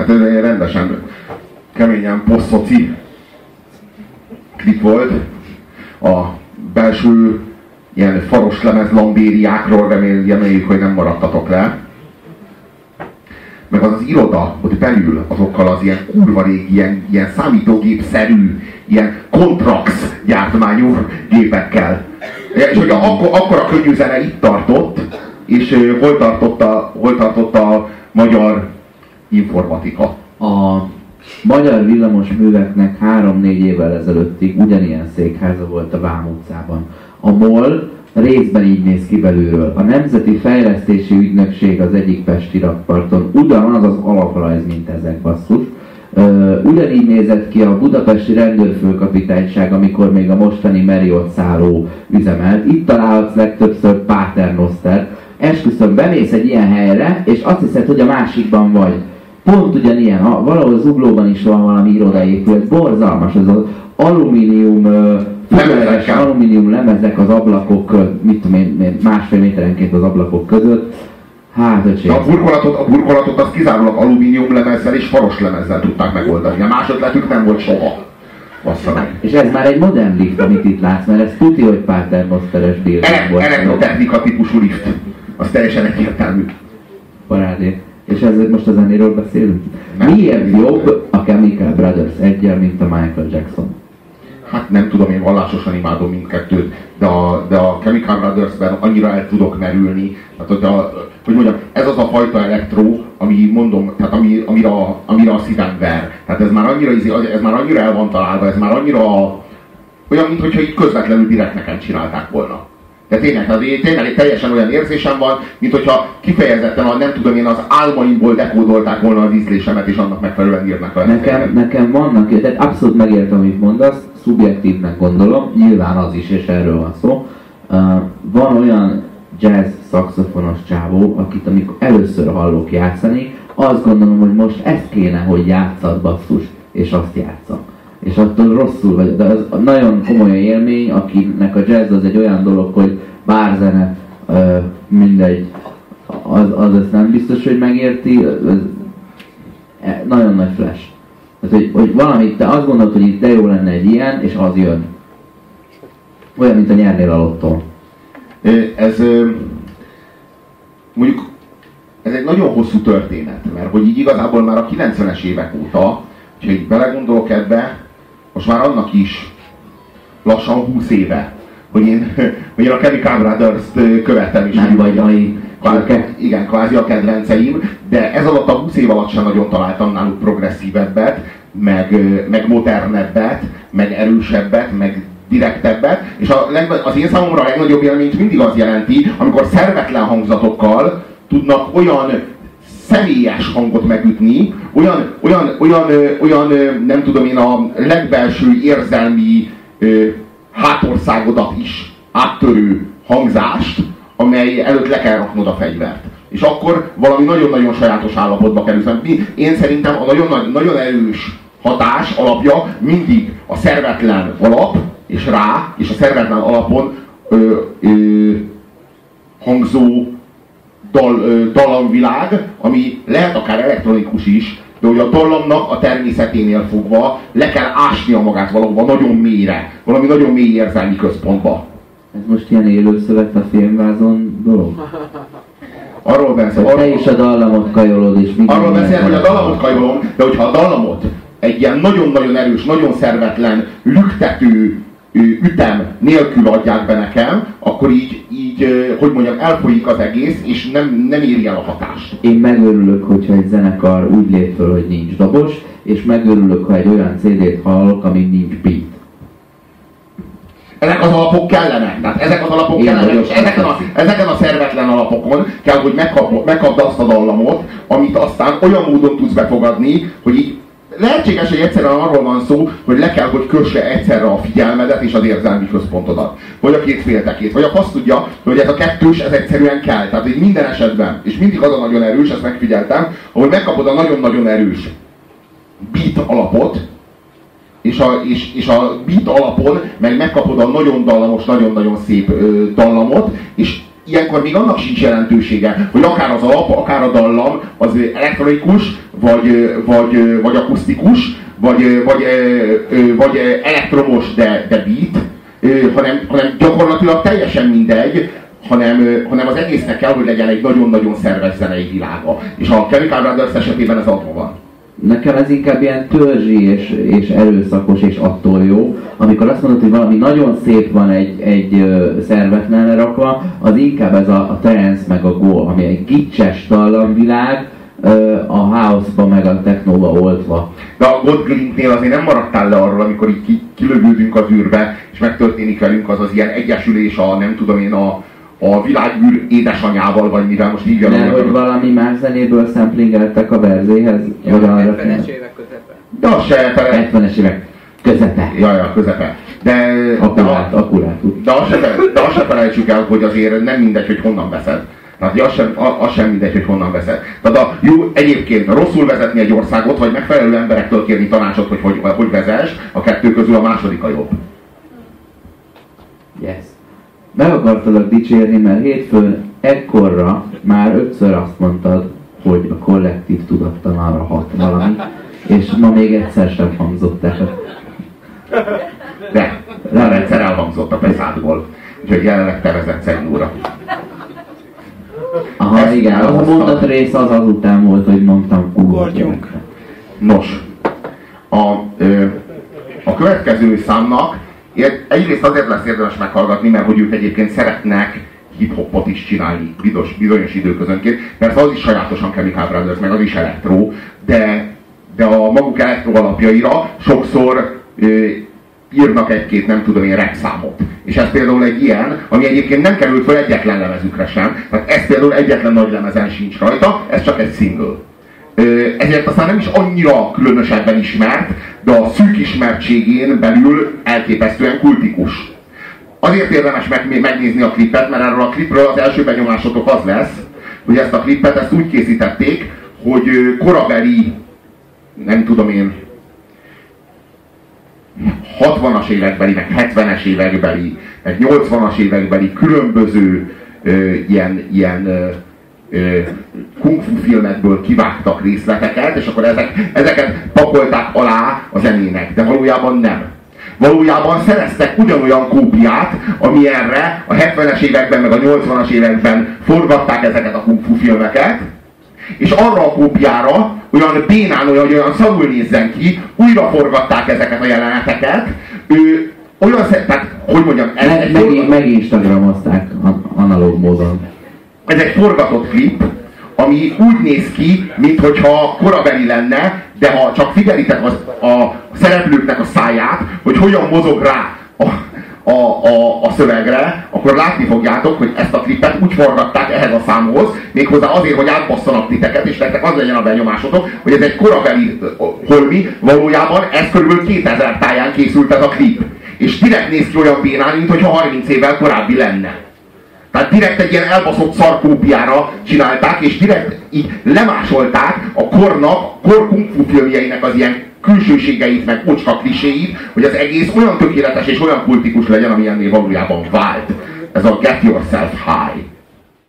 Hát ez egy rendesen keményen posztoci klip volt. A belső ilyen faros lemez lambériákról reméljük, hogy nem maradtatok le. Meg az az iroda, hogy belül azokkal az ilyen kurva régi, ilyen, ilyen számítógép-szerű, ilyen kontrax gyártmányú gépekkel. És hogy akkor, akkor a könnyű zene itt tartott, és hol tartott a, hol tartott a magyar informatika. A magyar villamos műveknek három-négy évvel ezelőttig ugyanilyen székháza volt a Vám utcában. A MOL részben így néz ki belülről. A Nemzeti Fejlesztési Ügynökség az egyik Pesti rakparton, ugyanaz az alaprajz, mint ezek basszus. ugyanígy nézett ki a budapesti rendőrfőkapitányság, amikor még a mostani Meriot szálló üzemelt. Itt találhatsz legtöbbször Paternoster. Esküszöm, bemész egy ilyen helyre, és azt hiszed, hogy a másikban vagy. Pont ugyanilyen, ha valahol Zuglóban is van valami irodaépület, borzalmas, ez az alumínium Függőleges alumínium lemezek az ablakok, mit tudom én, másfél méterenként az ablakok között. Hát, öcsém. A burkolatot, a burkolatot az kizárólag alumínium lemezzel és faros lemezzel tudták megoldani. A másodletük nem volt soha. Bassza És ez már egy modern lift, amit itt látsz, mert ez tuti, hogy Paternosteres bír. Elektrotechnika típusú lift. Az teljesen egyértelmű. Parádé. És ez most a zenéről beszélünk? Nem. Miért jobb a Chemical Brothers egyel, mint a Michael Jackson? hát nem tudom, én vallásosan imádom mindkettőt, de a, de a Chemical Brothers-ben annyira el tudok merülni, tehát hogy, a, hogy mondjam, ez az a fajta elektró, ami mondom, tehát ami, amire, a, amire a szívem ver. Tehát ez már annyira, ez már annyira el van találva, ez már annyira olyan, mintha itt közvetlenül direkt nekem csinálták volna. De tényleg, tehát tényleg teljesen olyan érzésem van, mint hogyha kifejezetten a, nem tudom én, az álmaimból dekódolták volna az ízlésemet, és annak megfelelően írnak a nekem, nekem vannak, tehát abszolút megértem, amit mondasz, szubjektívnek gondolom, nyilván az is, és erről van szó. Uh, van olyan jazz szakszofonos csávó, akit amikor először hallok játszani, azt gondolom, hogy most ezt kéne, hogy játszad basszus, és azt játszom. És attól rosszul vagy, de az nagyon komoly élmény, akinek a jazz az egy olyan dolog, hogy bár zene, uh, mindegy, az, az ezt nem biztos, hogy megérti, ez, e, nagyon nagy flash. Tehát, hogy, hogy valamit te azt gondolod, hogy itt de jó lenne egy ilyen, és az jön. Olyan, mint a nyernél a lottó. Ez mondjuk ez egy nagyon hosszú történet, mert hogy így igazából már a 90-es évek óta, ha így belegondolok ebbe, most már annak is lassan 20 éve, hogy én, hogy én a Chemical Brothers-t követem is. Nem vagy. Igen, kvázi a kedvenceim, de ez alatt a 20 év alatt sem nagyon találtam náluk progresszívebbet, meg, meg modernebbet, meg erősebbet, meg direktebbet, és a az én számomra a legnagyobb élményt mindig az jelenti, amikor szervetlen hangzatokkal tudnak olyan személyes hangot megütni, olyan, olyan, olyan, olyan nem tudom én, a legbelső érzelmi hátországodat is áttörő hangzást, amely előtt le kell raknod a fegyvert. És akkor valami nagyon-nagyon sajátos állapotba kerülsz. Én szerintem a nagyon, nagyon erős hatás alapja mindig a szervetlen alap, és rá, és a szervetlen alapon ö, ö, hangzó dal, dallamvilág, ami lehet akár elektronikus is, de hogy a dallamnak a természeténél fogva le kell ásnia magát valahova nagyon mélyre, valami nagyon mély érzelmi központba. Ez most ilyen élőszövet a filmvázon dolog? Arról beszél. Arról, te is a dallamot kajolod, és mit Arról beszél, hogy a dallamot kajolom, de hogyha a dallamot egy ilyen nagyon-nagyon erős, nagyon szervetlen, lüktető ütem nélkül adják be nekem, akkor így, így hogy mondjam, elfolyik az egész, és nem, nem éri el a hatást. Én megörülök, hogyha egy zenekar úgy lép föl, hogy nincs dobos, és megörülök, ha egy olyan CD-t hallok, ami nincs beat. Ezek az alapok kellenek, tehát ezek az alapok Igen, kellenek, és ezeken a, ezeken a szervetlen alapokon kell, hogy megkap, megkapd azt a dallamot, amit aztán olyan módon tudsz befogadni, hogy így lehetséges, hogy egyszerűen arról van szó, hogy le kell, hogy kösse egyszerre a figyelmedet és az érzelmi központodat. Vagy a két féltekét. Vagy azt tudja, hogy ez a kettős, ez egyszerűen kell. Tehát így minden esetben, és mindig az a nagyon erős, ezt megfigyeltem, ahol megkapod a nagyon-nagyon erős beat alapot, és a, és, és a beat alapon meg megkapod a nagyon dallamos, nagyon-nagyon szép ö, dallamot, és ilyenkor még annak sincs jelentősége, hogy akár az alap, akár a dallam az elektronikus, vagy, vagy, vagy akusztikus, vagy, vagy, vagy elektromos, de, de beat, hanem, hanem gyakorlatilag teljesen mindegy, hanem, hanem az egésznek kell, hogy legyen egy nagyon-nagyon szerves zenei világa. És a Chemical Brothers esetében ez adva van. Nekem ez inkább ilyen törzsi és, és erőszakos és attól jó. Amikor azt mondod, hogy valami nagyon szép van egy, egy szervet rakva, az inkább ez a, a trance meg a go, ami egy gicses tallamvilág, a house-ba meg a technóba oltva. De a God Glintnél azért nem maradtál le arról, amikor így kilövődünk az űrbe, és megtörténik velünk az az ilyen egyesülés a nem tudom én a, a világűr édesanyával, vagy mivel most így Nem, hogy valami más zenéből szemplingeltek a verzéhez? Ja, vagy 70-es évek közepe. De az se... 70-es évek közepe. Ja, ja, közepe. De, akurát, de, akurát. De azt, se, de azt se felejtsük el, hogy azért nem mindegy, hogy honnan veszed. Tehát az sem, az sem mindegy, hogy honnan veszed. Tehát a, jó, egyébként rosszul vezetni egy országot, vagy megfelelő emberektől kérni tanácsot, hogy hogy, hogy vezess, a kettő közül a második a jobb. Yes. Meg akartalak dicsérni, mert hétfőn ekkorra már ötször azt mondtad, hogy a kollektív tudattalanra hat valami, és ma még egyszer sem hangzott el. De, nem egyszer elhangzott a peszádból. Úgyhogy jelenleg te vezetsz egy óra. Aha, Ezt igen, az a mondat rész az azután volt, hogy mondtam Ugorjunk. Nos, a, ö, a következő számnak egyrészt azért lesz érdemes meghallgatni, mert hogy ők egyébként szeretnek hip-hopot is csinálni bizonyos, bizonyos időközönként. Persze az is sajátosan Chemical Brothers, meg az is elektro, de, de a maguk elektro alapjaira sokszor ö, írnak egy-két, nem tudom én, repszámot. És ez például egy ilyen, ami egyébként nem került fel egyetlen lemezükre sem. Tehát ez például egyetlen nagy lemezen sincs rajta, ez csak egy single. Ezért aztán nem is annyira különösebben ismert, de a ismertségén belül elképesztően kultikus. Azért érdemes megnézni a klipet, mert erről a klipről az első benyomásotok az lesz, hogy ezt a klipet ezt úgy készítették, hogy korabeli, nem tudom én, 60-as évekbeli, meg 70-es évekbeli, meg 80-as évekbeli különböző ö, ilyen, ilyen ö, kung fu filmekből kivágtak részleteket, és akkor ezek, ezeket pakolták alá a zenének, de valójában nem. Valójában szereztek ugyanolyan kópiát, amilyenre a 70-es években, meg a 80-as években forgatták ezeket a kung fu filmeket, és arra a kópiára olyan bénán, olyan, olyan szarul nézzen ki, újra forgatták ezeket a jeleneteket, ő olyan, tehát, hogy mondjam, meg, egy meg, forgatott... meginstagramozták analóg módon. Ez egy forgatott klip, ami úgy néz ki, mintha korabeli lenne, de ha csak figyelitek az, a szereplőknek a száját, hogy hogyan mozog rá a, a, a, a szövegre, akkor látni fogjátok, hogy ezt a klipet úgy forgatták ehhez a számhoz, méghozzá azért, hogy átbasszanak titeket, és nektek az legyen a benyomásotok, hogy ez egy korabeli holmi, valójában ez kb. 2000 táján készült ez a klip. És direkt néz ki olyan bénán, mint 30 évvel korábbi lenne. Tehát direkt egy ilyen elbaszott szarkópiára csinálták, és direkt így lemásolták a kornak, kor kung filmjeinek az ilyen külsőségeit, meg ocska kliséit, hogy az egész olyan tökéletes és olyan kultikus legyen, ami ennél valójában vált. Ez a Get Yourself High.